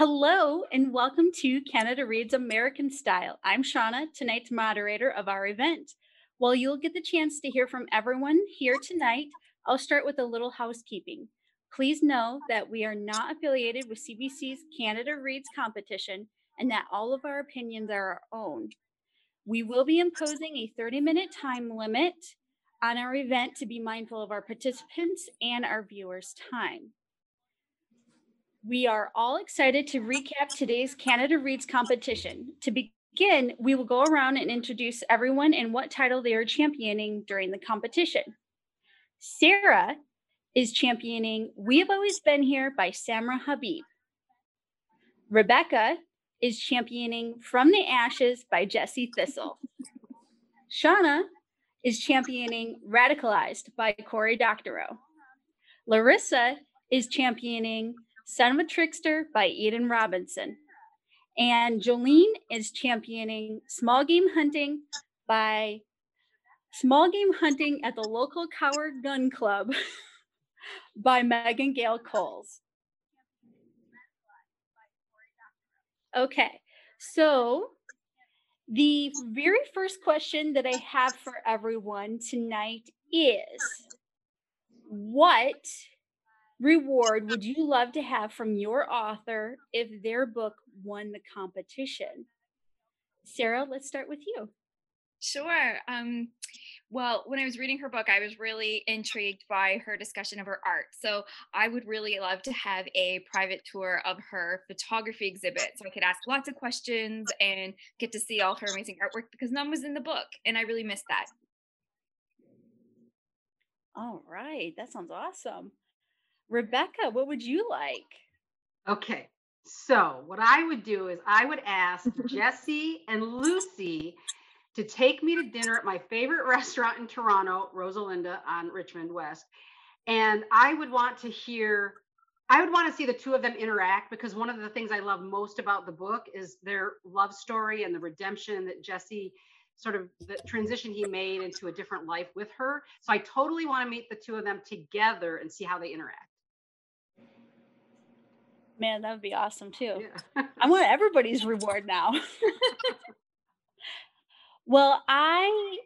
Hello and welcome to Canada Reads American Style. I'm Shauna, tonight's moderator of our event. While you'll get the chance to hear from everyone here tonight, I'll start with a little housekeeping. Please know that we are not affiliated with CBC's Canada Reads competition and that all of our opinions are our own. We will be imposing a 30 minute time limit on our event to be mindful of our participants and our viewers' time. We are all excited to recap today's Canada Reads competition. To begin, we will go around and introduce everyone and what title they are championing during the competition. Sarah is championing We've Always Been Here by Samra Habib. Rebecca is championing From the Ashes by Jesse Thistle. Shauna is championing Radicalized by Cory Doctorow. Larissa is championing Son of a Trickster by Eden Robinson. And Jolene is championing Small Game Hunting by Small Game Hunting at the local Coward Gun Club by Megan Gail Coles. Okay, so the very first question that I have for everyone tonight is What reward would you love to have from your author if their book won the competition? Sarah, let's start with you. Sure. Um, well, when I was reading her book, I was really intrigued by her discussion of her art. So I would really love to have a private tour of her photography exhibit so I could ask lots of questions and get to see all her amazing artwork because none was in the book. And I really missed that. All right. That sounds awesome. Rebecca, what would you like? Okay. So, what I would do is I would ask Jesse and Lucy to take me to dinner at my favorite restaurant in Toronto, Rosalinda on Richmond West. And I would want to hear, I would want to see the two of them interact because one of the things I love most about the book is their love story and the redemption that Jesse sort of the transition he made into a different life with her. So I totally want to meet the two of them together and see how they interact. Man, that would be awesome too. Yeah. I want everybody's reward now. Well, I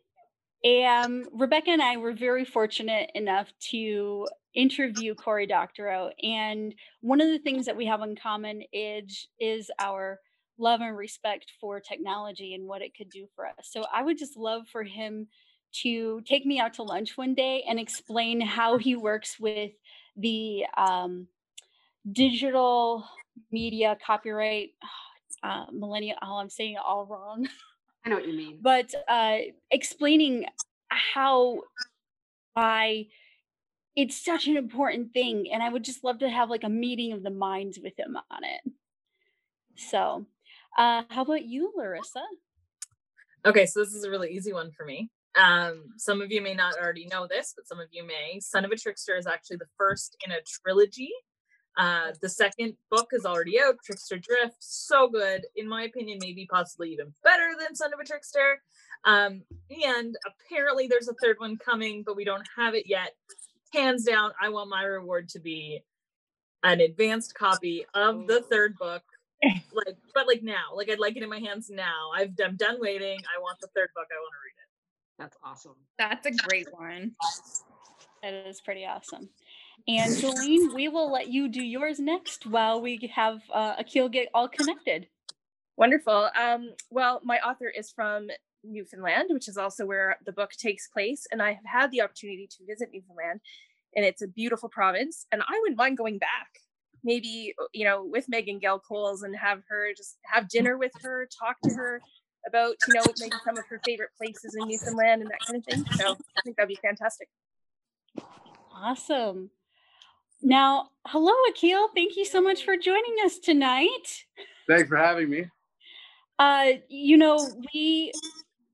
am, Rebecca and I were very fortunate enough to interview Cory Doctorow. And one of the things that we have in common is, is our love and respect for technology and what it could do for us. So I would just love for him to take me out to lunch one day and explain how he works with the um, digital media copyright uh, millennial. Oh, I'm saying it all wrong. I know what you mean. But uh, explaining how I it's such an important thing and i would just love to have like a meeting of the minds with him on it so uh how about you larissa okay so this is a really easy one for me um some of you may not already know this but some of you may son of a trickster is actually the first in a trilogy uh, the second book is already out, Trickster Drift. So good, in my opinion, maybe possibly even better than Son of a Trickster. Um, and apparently there's a third one coming, but we don't have it yet. Hands down, I want my reward to be an advanced copy of the third book. like, but like now, like I'd like it in my hands now. I've I'm done waiting. I want the third book. I want to read it. That's awesome. That's a great one. That is pretty awesome. And Jolene, we will let you do yours next while we have uh, Akil get all connected. Wonderful. Um, well, my author is from Newfoundland, which is also where the book takes place. And I have had the opportunity to visit Newfoundland, and it's a beautiful province. And I wouldn't mind going back, maybe, you know, with Megan Gail Coles and have her just have dinner with her, talk to her about, you know, maybe some of her favorite places in Newfoundland and that kind of thing. So I think that'd be fantastic. Awesome. Now, hello, Akil. Thank you so much for joining us tonight. Thanks for having me. Uh, you know, we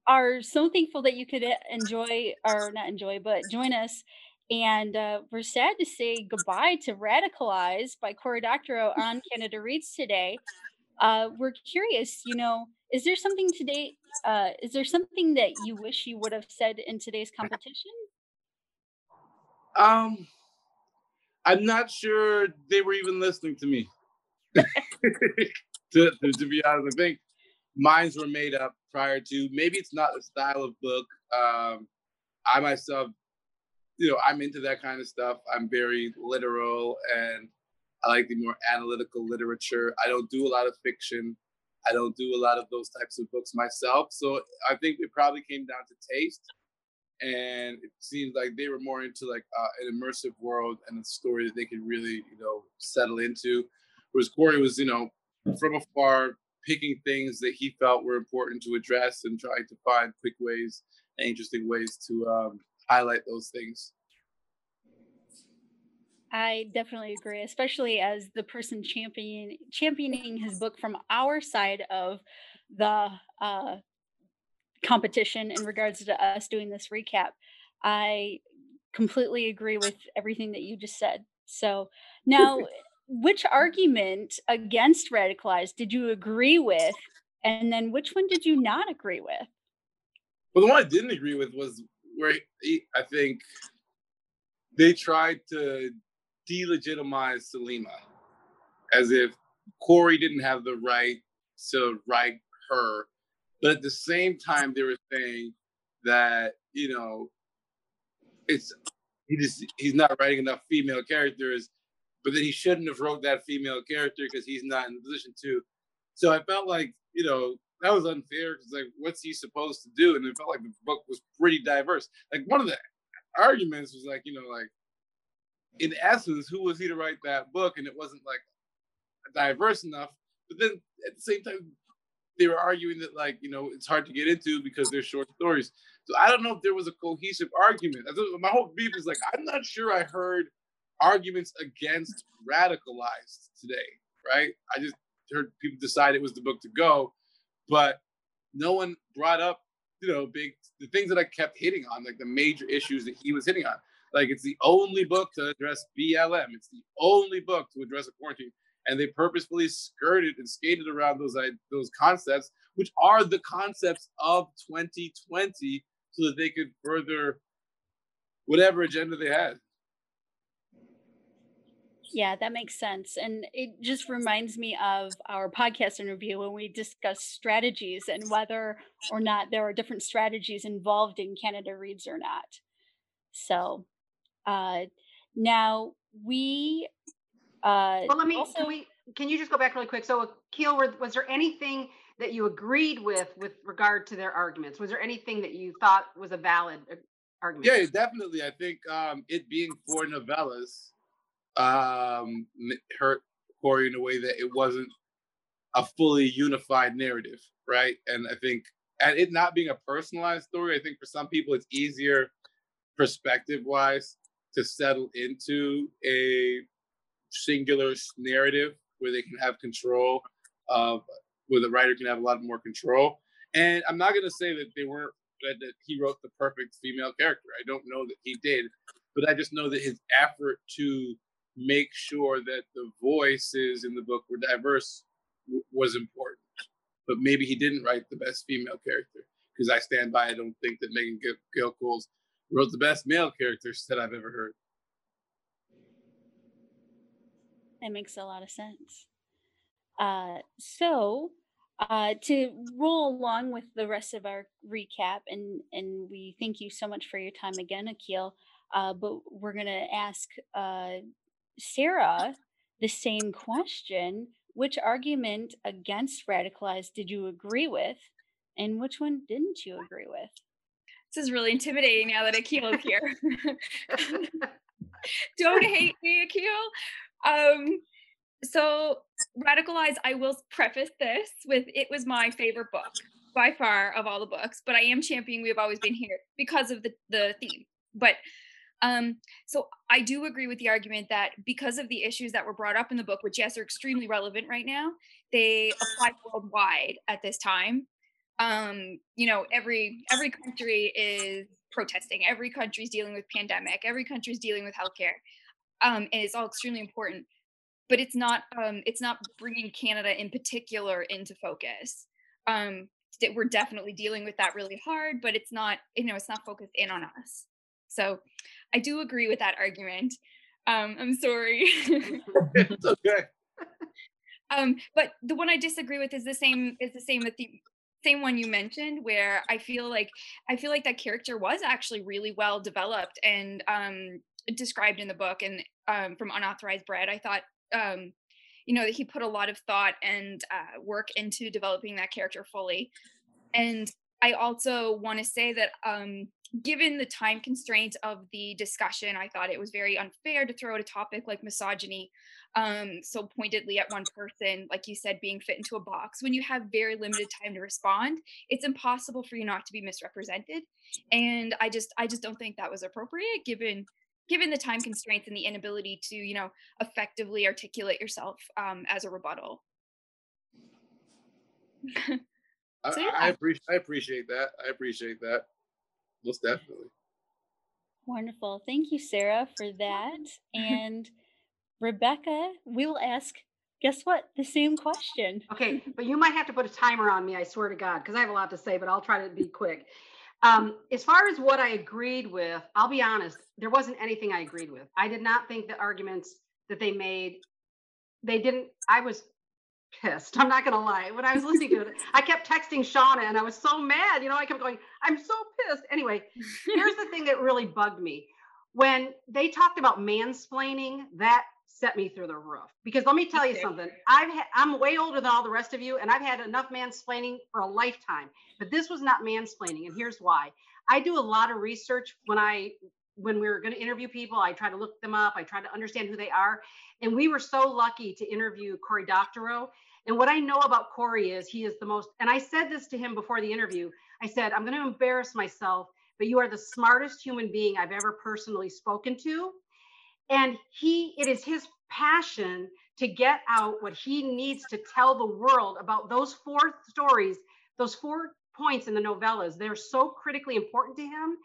are so thankful that you could uh, enjoy, or not enjoy, but join us. And uh, we're sad to say goodbye to Radicalize by Cory Doctorow on Canada Reads today. Uh, we're curious, you know, is there something today? Uh, is there something that you wish you would have said in today's competition? Um, I'm not sure they were even listening to me. to, to, be honest, I think minds were made up prior to. Maybe it's not the style of book. Um, I myself, you know, I'm into that kind of stuff. I'm very literal and I like the more analytical literature. I don't do a lot of fiction. I don't do a lot of those types of books myself. So I think it probably came down to taste. And it seems like they were more into like uh, an immersive world and a story that they could really, you know, settle into. Whereas Cory was, you know, from afar picking things that he felt were important to address and trying to find quick ways and interesting ways to um, highlight those things. I definitely agree, especially as the person championing championing his book from our side of the uh, competition in regards to us doing this recap. I completely agree with everything that you just said. So now, which argument against radicalized did you agree with, and then which one did you not agree with? Well, the one I didn't agree with was where he, I think they tried to delegitimize Salima as if Cory didn't have the right to write her. But at the same time, they were saying that, you know, it's he just he's not writing enough female characters, but then he shouldn't have wrote that female character because he's not in the position to. So I felt like, you know, that was unfair because like what's he supposed to do? And it felt like the book was pretty diverse. Like one of the arguments was like, you know, like in essence, who was he to write that book? And it wasn't like diverse enough. But then at the same time, they were arguing that like you know it's hard to get into because they're short stories. So I don't know if there was a cohesive argument. My whole beef is like I'm not sure I heard arguments against radicalized today. Right? I just heard people decide it was the book to go, but no one brought up you know big the things that I kept hitting on, like the major issues that he was hitting on. Like it's the only book to address BLM. It's the only book to address a quarantine, and they purposefully skirted and skated around those those concepts, which are the concepts of 2020, so that they could further whatever agenda they had. Yeah, that makes sense. And it just reminds me of our podcast interview when we discussed strategies and whether or not there are different strategies involved in Canada Reads or not. So uh, now we. Uh, well, let me. Also, can, we, can you just go back really quick? So, Keel, was there anything that you agreed with with regard to their arguments? Was there anything that you thought was a valid uh, argument? Yeah, definitely. I think um, it being four novellas um, hurt Cory in a way that it wasn't a fully unified narrative, right? And I think, and it not being a personalized story, I think for some people it's easier perspective wise to settle into a singular narrative where they can have control of where the writer can have a lot more control. And I'm not going to say that they weren't that, that he wrote the perfect female character. I don't know that he did, but I just know that his effort to make sure that the voices in the book were diverse w- was important. But maybe he didn't write the best female character because I stand by. I don't think that Megan Gail Coles wrote the best male characters that I've ever heard. That makes a lot of sense. Uh, so, uh, to roll along with the rest of our recap, and and we thank you so much for your time again, Akil. Uh, but we're gonna ask uh, Sarah the same question: Which argument against radicalized did you agree with, and which one didn't you agree with? This is really intimidating now that Akil is here. Don't hate me, Akil. Um, so radicalized, I will preface this with it was my favorite book by far of all the books, but I am championing We've Always Been Here because of the, the theme. But um, so I do agree with the argument that because of the issues that were brought up in the book, which yes are extremely relevant right now, they apply worldwide at this time um, you know, every every country is protesting. Every country is dealing with pandemic. Every country is dealing with healthcare, um, and it's all extremely important. But it's not um, it's not bringing Canada in particular into focus. Um, we're definitely dealing with that really hard, but it's not you know it's not focused in on us. So I do agree with that argument. Um, I'm sorry. it's okay. Um, but the one I disagree with is the same is the same with the same one you mentioned where I feel like I feel like that character was actually really well developed and um described in the book and um from unauthorized bread. I thought um you know that he put a lot of thought and uh, work into developing that character fully. And I also want to say that um given the time constraint of the discussion, I thought it was very unfair to throw out a topic like misogyny um, so pointedly at one person, like you said, being fit into a box. When you have very limited time to respond, it's impossible for you not to be misrepresented. And I just, I just don't think that was appropriate given given the time constraints and the inability to, you know, effectively articulate yourself um, as a rebuttal. so, yeah. I, I, appreciate, I appreciate that. I appreciate that most definitely. Wonderful. Thank you, Sarah, for that. And Rebecca, we will ask, guess what? The same question. Okay, but you might have to put a timer on me, I swear to God, because I have a lot to say, but I'll try to be quick. Um, as far as what I agreed with, I'll be honest, there wasn't anything I agreed with. I did not think the arguments that they made, they didn't, I was pissed. I'm not going to lie. When I was listening to it, I kept texting Shauna and I was so mad. You know, I kept going, I'm so pissed. Anyway, here's the thing that really bugged me. When they talked about mansplaining, that set me through the roof. Because let me tell you something. I've had, I'm way older than all the rest of you, and I've had enough mansplaining for a lifetime. But this was not mansplaining, and here's why. I do a lot of research when I when we were going to interview people. I try to look them up. I try to understand who they are. And we were so lucky to interview Cory Doctorow. And what I know about Cory is he is the most, and I said this to him before the interview. I said, I'm going to embarrass myself, but you are the smartest human being I've ever personally spoken to. And he, it is his passion to get out what he needs to tell the world about those four stories, those four points in the novellas. They're so critically important to him.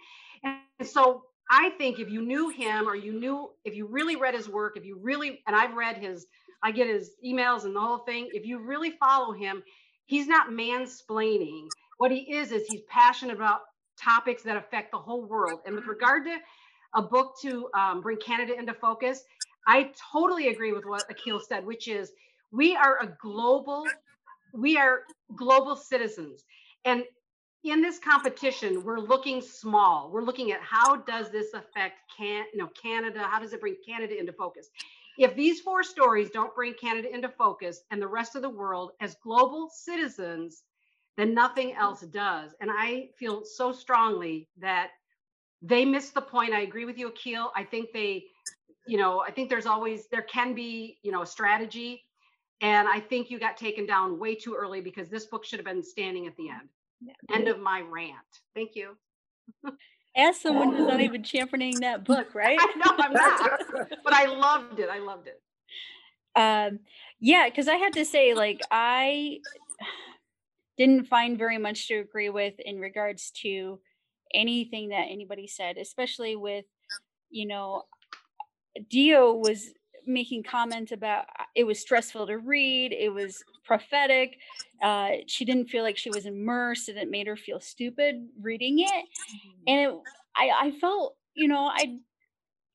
And so I think if you knew him or you knew, if you really read his work, if you really, and I've read his, I get his emails and the whole thing. If you really follow him, he's not mansplaining. What he is, is he's passionate about topics that affect the whole world. And with regard to a book to um, bring Canada into focus, I totally agree with what Akil said, which is we are a global, we are global citizens. And in this competition, we're looking small. We're looking at how does this affect can you know Canada? How does it bring Canada into focus? If these four stories don't bring Canada into focus and the rest of the world as global citizens, then nothing else does. And I feel so strongly that they missed the point. I agree with you, Akil. I think they, you know, I think there's always there can be, you know, a strategy. And I think you got taken down way too early because this book should have been standing at the end. Yeah. End of my rant. Thank you. As someone who's not even championing that book, right? I know I'm not, but I loved it. I loved it. Um, yeah, because I had to say, like, I didn't find very much to agree with in regards to anything that anybody said, especially with, you know, Tio was making comments about uh, it was stressful to read it was prophetic uh, she didn't feel like she was immersed and it made her feel stupid reading it mm-hmm. and it, I, I felt you know i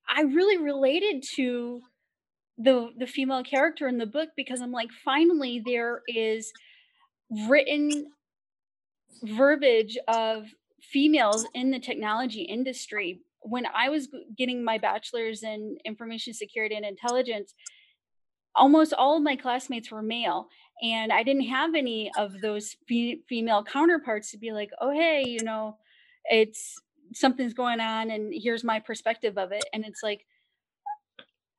i really related to the the female character in the book because i'm like finally there is written verbiage of females in the technology industry when I was getting my bachelor's in information security and intelligence, almost all of my classmates were male. And I didn't have any of those fe- female counterparts to be like, oh, hey, you know, it's something's going on and here's my perspective of it. And it's like,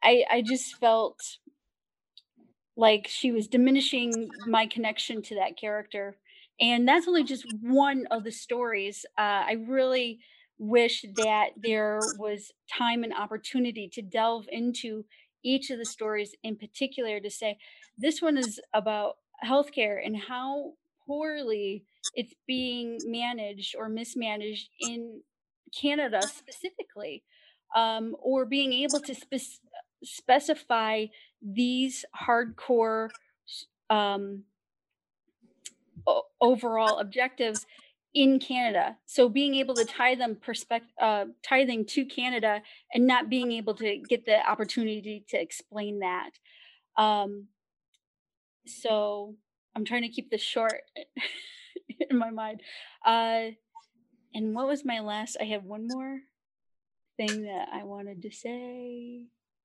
I, I just felt like she was diminishing my connection to that character. And that's only just one of the stories. Uh, I really wish that there was time and opportunity to delve into each of the stories in particular to say this one is about healthcare and how poorly it's being managed or mismanaged in Canada specifically, um, or being able to spe- specify these hardcore um, overall objectives in Canada. So being able to tie them perspective, uh, tithing to Canada and not being able to get the opportunity to explain that. Um, so I'm trying to keep this short in my mind. Uh, and what was my last? I have one more thing that I wanted to say,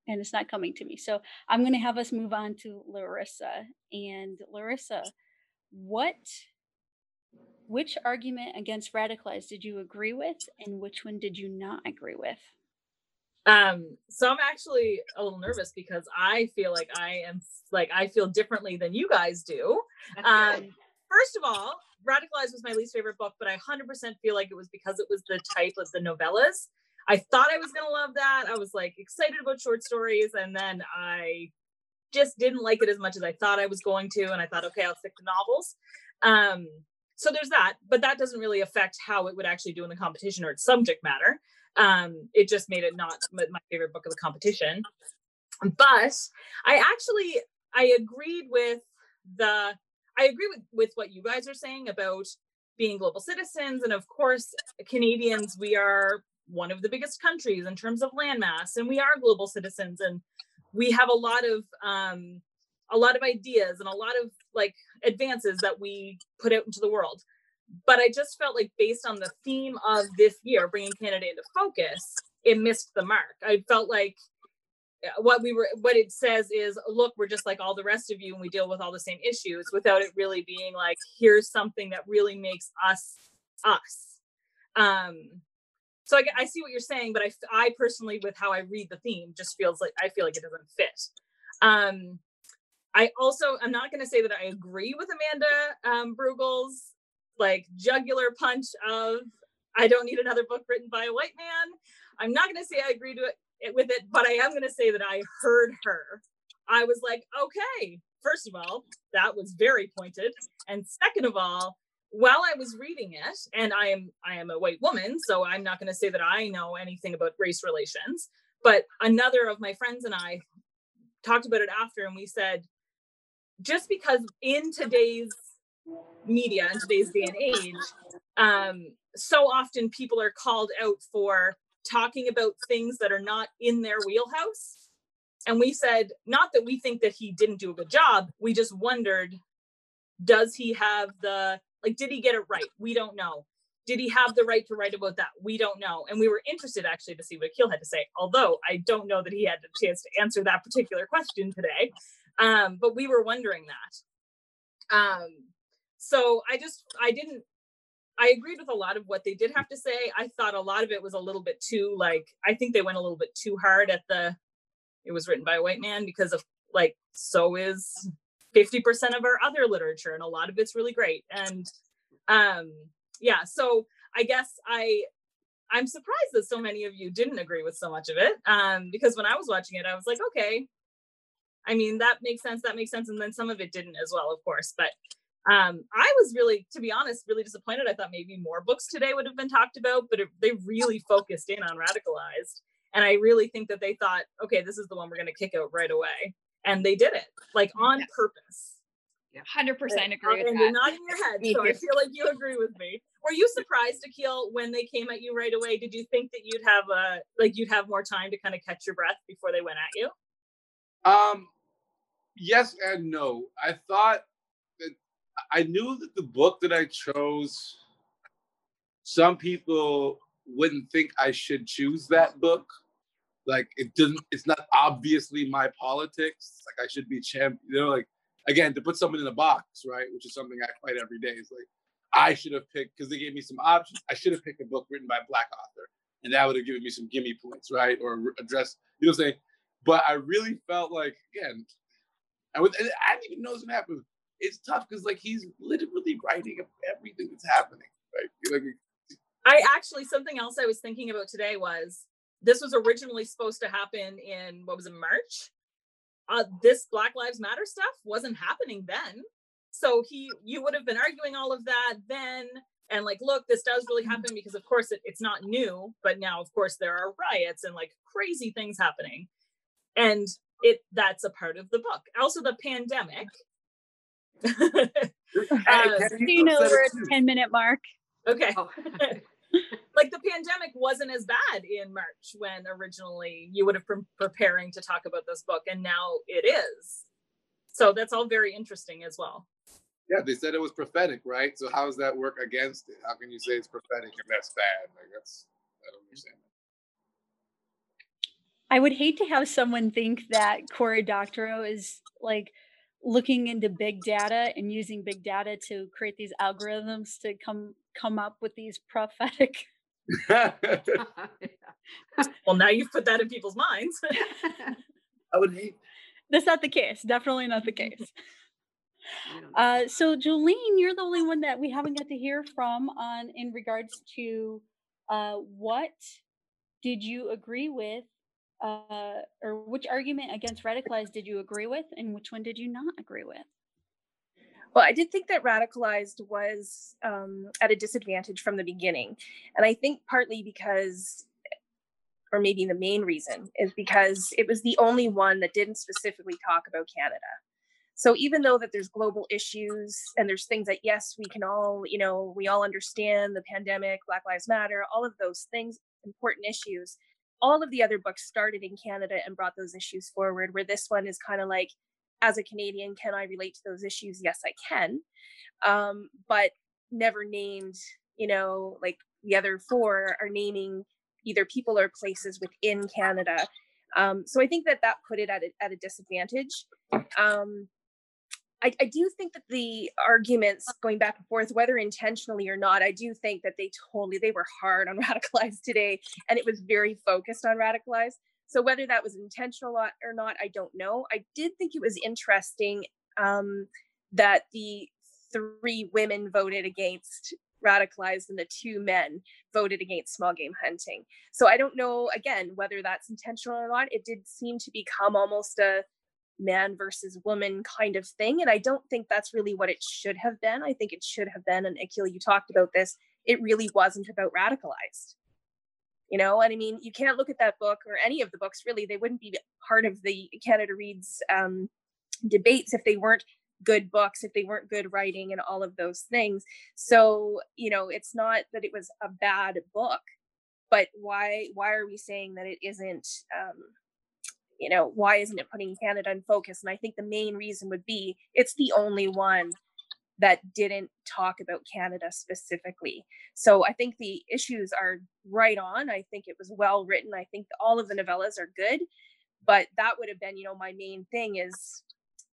and it's not coming to me. So I'm going to have us move on to Larissa. And Larissa, what, which argument against radicalized did you agree with, and which one did you not agree with? Um, so I'm actually a little nervous because I feel like I am like I feel differently than you guys do. Um, first of all, Radicalized was my least favorite book, but I 100% feel like it was because it was the type of the novellas. I thought I was gonna love that. I was like excited about short stories, and then I just didn't like it as much as I thought I was going to. And I thought, okay, I'll stick to novels. Um, so there's that, but that doesn't really affect how it would actually do in the competition or its subject matter. Um, it just made it not my favorite book of the competition. But I actually I agreed with the I agree with with what you guys are saying about being global citizens, and of course, Canadians we are one of the biggest countries in terms of landmass, and we are global citizens, and we have a lot of um, a lot of ideas and a lot of like advances that we put out into the world but I just felt like based on the theme of this year, bringing Canada into focus, it missed the mark. I felt like uh, what we were what it says is look we're just like all the rest of you and we deal with all the same issues without it really being like here's something that really makes us us um so I, I see what you're saying but I, I personally with how i read the theme just feels like i feel like it doesn't fit um i also i'm not going to say that i agree with amanda um, Brugel's like jugular punch of I don't need another book written by a white man. I'm not going to say I agree to it with it, but I am going to say that I heard her. I was like, okay, first of all, that was very pointed, and second of all, while I was reading it, and I am I am a white woman, so I'm not going to say that I know anything about race relations, but another of my friends and I talked about it after, and we said, just because in today's media in today's day and age, um, so often people are called out for talking about things that are not in their wheelhouse. And we said, not that we think that he didn't do a good job, we just wondered, does he have the, like, did he get it right? We don't know. Did he have the right to write about that? We don't know. And we were interested actually to see what Akil had to say, although I don't know that he had a chance to answer that particular question today. Um, but we were wondering that. Um, so i just i didn't i agreed with a lot of what they did have to say i thought a lot of it was a little bit too like i think they went a little bit too hard at the it was written by a white man because of like so is 50% of our other literature and a lot of it's really great and um yeah so i guess i i'm surprised that so many of you didn't agree with so much of it um because when i was watching it i was like okay i mean that makes sense that makes sense and then some of it didn't as well of course but um, I was really, to be honest, really disappointed. I thought maybe more books today would have been talked about, but it, they really focused in on radicalized. And I really think that they thought, okay, this is the one we're going to kick out right away. And they did it like on yeah. purpose. Yeah. 100% agree with and that. you're nodding your head, so I feel like you agree with me. Were you surprised, Akil, when they came at you right away? Did you think that you'd have a like you'd have more time to kind of catch your breath before they went at you? Um, yes and no. I thought that I knew that the book that I chose, some people wouldn't think I should choose that book. Like it doesn't, it's not obviously my politics. Like I should be champ, you know, like again, to put someone in a box, right? Which is something I fight every day. Is like I should have picked because they gave me some options. I should have picked a book written by a black author, and that would have given me some gimme points, right? Or address, you know, what I'm saying. But I really felt like again, I, was, I didn't even know this would happen it's tough because like he's literally writing everything that's happening. Right? Like, I actually something else I was thinking about today was this was originally supposed to happen in what was it March. Uh, this Black Lives Matter stuff wasn't happening then, so he you would have been arguing all of that then and like look this does really mm-hmm. happen because of course it, it's not new but now of course there are riots and like crazy things happening and it that's a part of the book also the pandemic uh, you know we're at the 10 minute mark. Okay. Like the pandemic wasn't as bad in March when originally you would have been preparing to talk about this book, and now it is. So that's all very interesting as well. Yeah, they said it was prophetic, right? So how does that work against it? How can you say it's prophetic if that's bad? Like that's I don't understand. I would hate to have someone think that Cory Doctorow is like looking into big data and using big data to create these algorithms to come come up with these prophetic well now you've put that in people's minds. I would hate that's not the case definitely not the case. Uh, so Jolene, you're the only one that we haven't got to hear from on in regards to uh, what did you agree with uh, or which argument against radicalized did you agree with and which one did you not agree with? Well, I did think that radicalized was um, at a disadvantage from the beginning. And I think partly because, or maybe the main reason, is because it was the only one that didn't specifically talk about Canada. So even though that there's global issues and there's things that, yes, we can all, you know, we all understand the pandemic, Black Lives Matter, all of those things, important issues, all of the other books started in Canada and brought those issues forward, where this one is kind of like, as a Canadian, can I relate to those issues? Yes, I can. Um, but never named, you know, like the other four are naming either people or places within Canada. Um, so I think that that put it at a, at a disadvantage. Um, I, I, do think that the arguments going back and forth, whether intentionally or not, I do think that they totally they were hard on radicalized today, and it was very focused on radicalized. So whether that was intentional or not, I don't know. I did think it was interesting um, that the three women voted against radicalized and the two men voted against small game hunting. So I don't know again whether that's intentional or not. It did seem to become almost a man versus woman kind of thing. And I don't think that's really what it should have been. I think it should have been, and Akil, you talked about this, it really wasn't about radicalized. You know, and I mean, you can't look at that book or any of the books really, they wouldn't be part of the Canada Reads um, debates if they weren't good books, if they weren't good writing and all of those things. So, you know, it's not that it was a bad book, but why why are we saying that it isn't um, you know, why isn't it putting Canada in focus? And I think the main reason would be it's the only one that didn't talk about Canada specifically. So I think the issues are right on. I think it was well written. I think all of the novellas are good, but that would have been, you know, my main thing is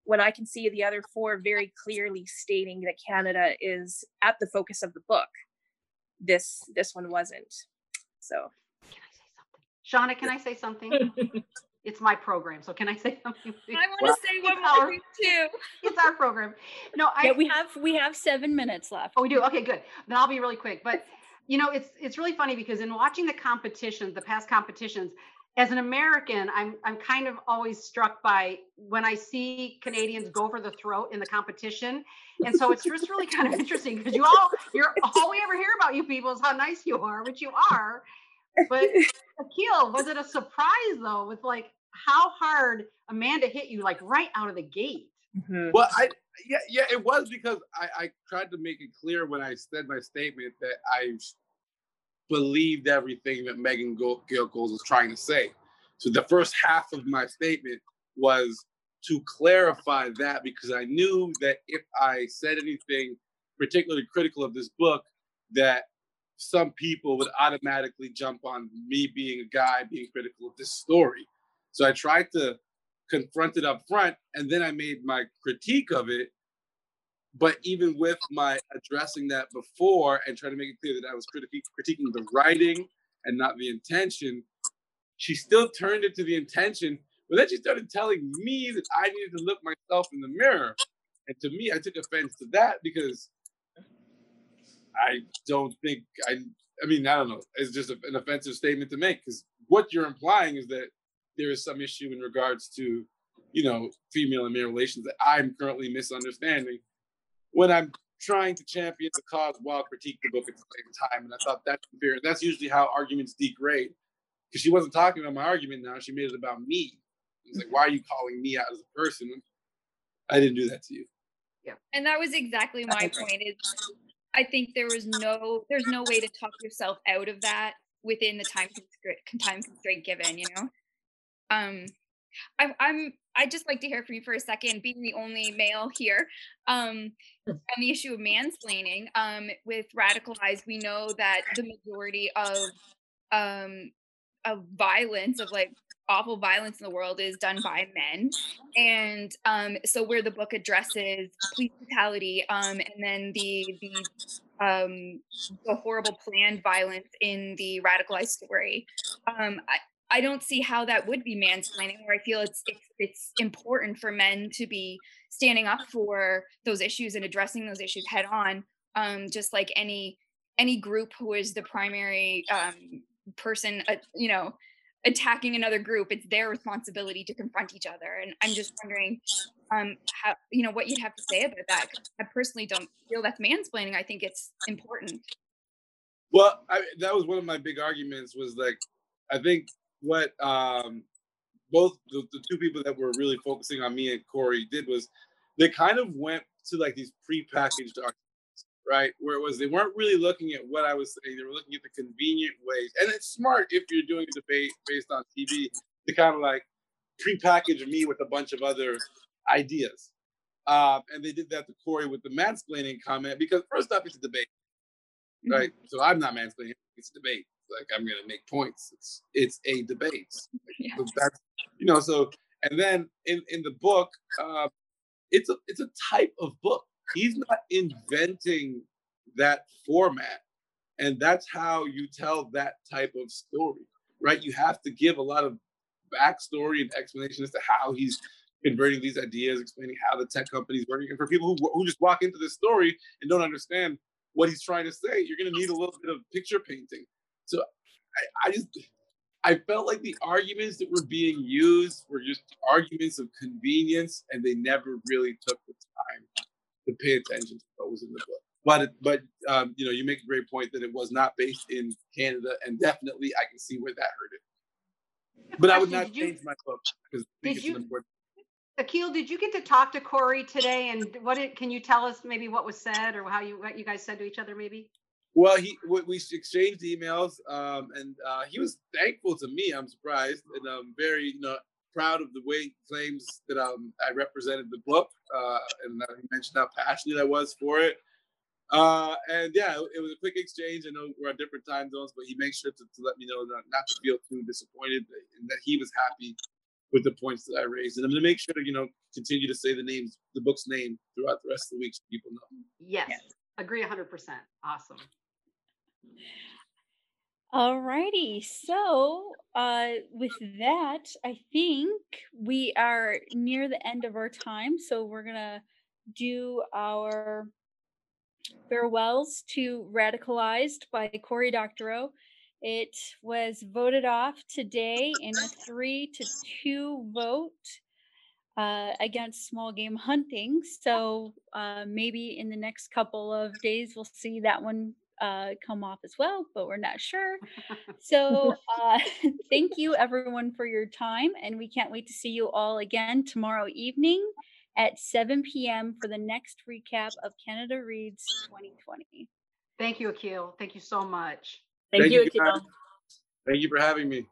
when I can see the other four very clearly stating that Canada is at the focus of the book. This this one wasn't. So can I say something? Shauna, can I say something? It's my program, so can I say something? I want to well, say one more thing too. It's our program. No, I. Yeah, we have we have seven minutes left. Oh, we do. Okay, good. Then I'll be really quick. But you know, it's it's really funny because in watching the competitions, the past competitions, as an American, I'm I'm kind of always struck by when I see Canadians go for the throat in the competition, and so it's just really kind of interesting because you all you're all we ever hear about you people is how nice you are, which you are, but Akil, was it a surprise though, with like how hard Amanda hit you like right out of the gate? Mm-hmm. Well, I yeah yeah it was because I, I tried to make it clear when I said my statement that I believed everything that Megan Gail Coles was trying to say. So the first half of my statement was to clarify that because I knew that if I said anything particularly critical of this book, that some people would automatically jump on me being a guy being critical of this story. So I tried to confront it up front and then I made my critique of it. But even with my addressing that before and trying to make it clear that I was criti- critiquing the writing and not the intention, she still turned it to the intention. But then she started telling me that I needed to look myself in the mirror. And to me, I took offense to that because I don't think I. I mean, I don't know. It's just a, an offensive statement to make because what you're implying is that there is some issue in regards to, you know, female and male relations that I'm currently misunderstanding when I'm trying to champion the cause while critique the book at the same time. And I thought that's fair. That's usually how arguments degrade. Because she wasn't talking about my argument now; she made it about me. It's like, why are you calling me out as a person? I didn't do that to you. Yeah. And that was exactly my point. Is I think there was no there's no way to talk yourself out of that within the time constraint time constraint given, you know. Um I, I'm I'd just like to hear from you for a second, being the only male here, um, on the issue of mansplaining. Um, with radicalized, we know that the majority of um, of violence, of like awful violence in the world, is done by men, and um, so where the book addresses police brutality, um, and then the the um, the horrible planned violence in the radicalized story. Um, I, I don't see how that would be mansplaining. Where I feel it's, it's it's important for men to be standing up for those issues and addressing those issues head on, um, just like any any group who is the primary um, person, uh, you know, attacking another group. It's their responsibility to confront each other. And I'm just wondering, um, how you know what you'd have to say about that. I personally don't feel that's mansplaining. I think it's important. Well, I, that was one of my big arguments. Was like, I think what um, both the, the two people that were really focusing on me and Cory did was they kind of went to like these prepackaged right? Where it was they weren't really looking at what I was saying, they were looking at the convenient ways. And it's smart if you're doing a debate based on TV to kind of like prepackage me with a bunch of other ideas. Um, and they did that to Cory with the mansplaining comment because first up, it's a debate, right? Mm-hmm. So I'm not mansplaining; it's a debate like I'm gonna make points. It's it's a debate. Yeah. So that's you know. So and then in in the book, uh, it's a it's a type of book. He's not inventing that format, and that's how you tell that type of story, right? You have to give a lot of backstory and explanation as to how he's converting these ideas, explaining how the tech company's working. And for people who, who just walk into this story and don't understand what he's trying to say, you're going to need a little bit of picture painting. So I, I just I felt like the arguments that were being used were just arguments of convenience, and they never really took the time to pay attention to what was in the book. But but um, you know, you make a great point that it was not based in Canada, and definitely I can see where that hurt it. But I would not change my book because I think it's you, important. Akil, did you get to talk to Cory today? And what did, can you tell us maybe what was said or how you what you guys said to each other maybe? Well, he we exchanged emails, um, and uh, he was thankful to me. I'm surprised, and I'm very you know proud of the way he claims that um, I represented the book, uh, and he mentioned how passionate I was for it. Uh, and yeah, it, was a quick exchange. I know we're on different time zones, but he makes sure to, to let me know not, not to feel too disappointed and that he was happy with the points that I raised. And I'm going to make sure to, you know, continue to say the names, the book's name throughout the rest of the week so people know. Yes, yes. agree 100%. Awesome. All righty. So, uh, with that, I think we are near the end of our time. So, we're going to do our farewells to Radicalized by Cory Doctorow. It was voted off today in a three to two vote uh, against small game hunting. So uh, maybe in the next couple of days, we'll see that one uh, come off as well, but we're not sure. So, uh, thank you everyone for your time, and we can't wait to see you all again tomorrow evening at 7 p.m. for the next recap of Canada Reads 2020. Thank you, Akil. Thank you so much. Thank, thank you, Akil. Thank you for having me.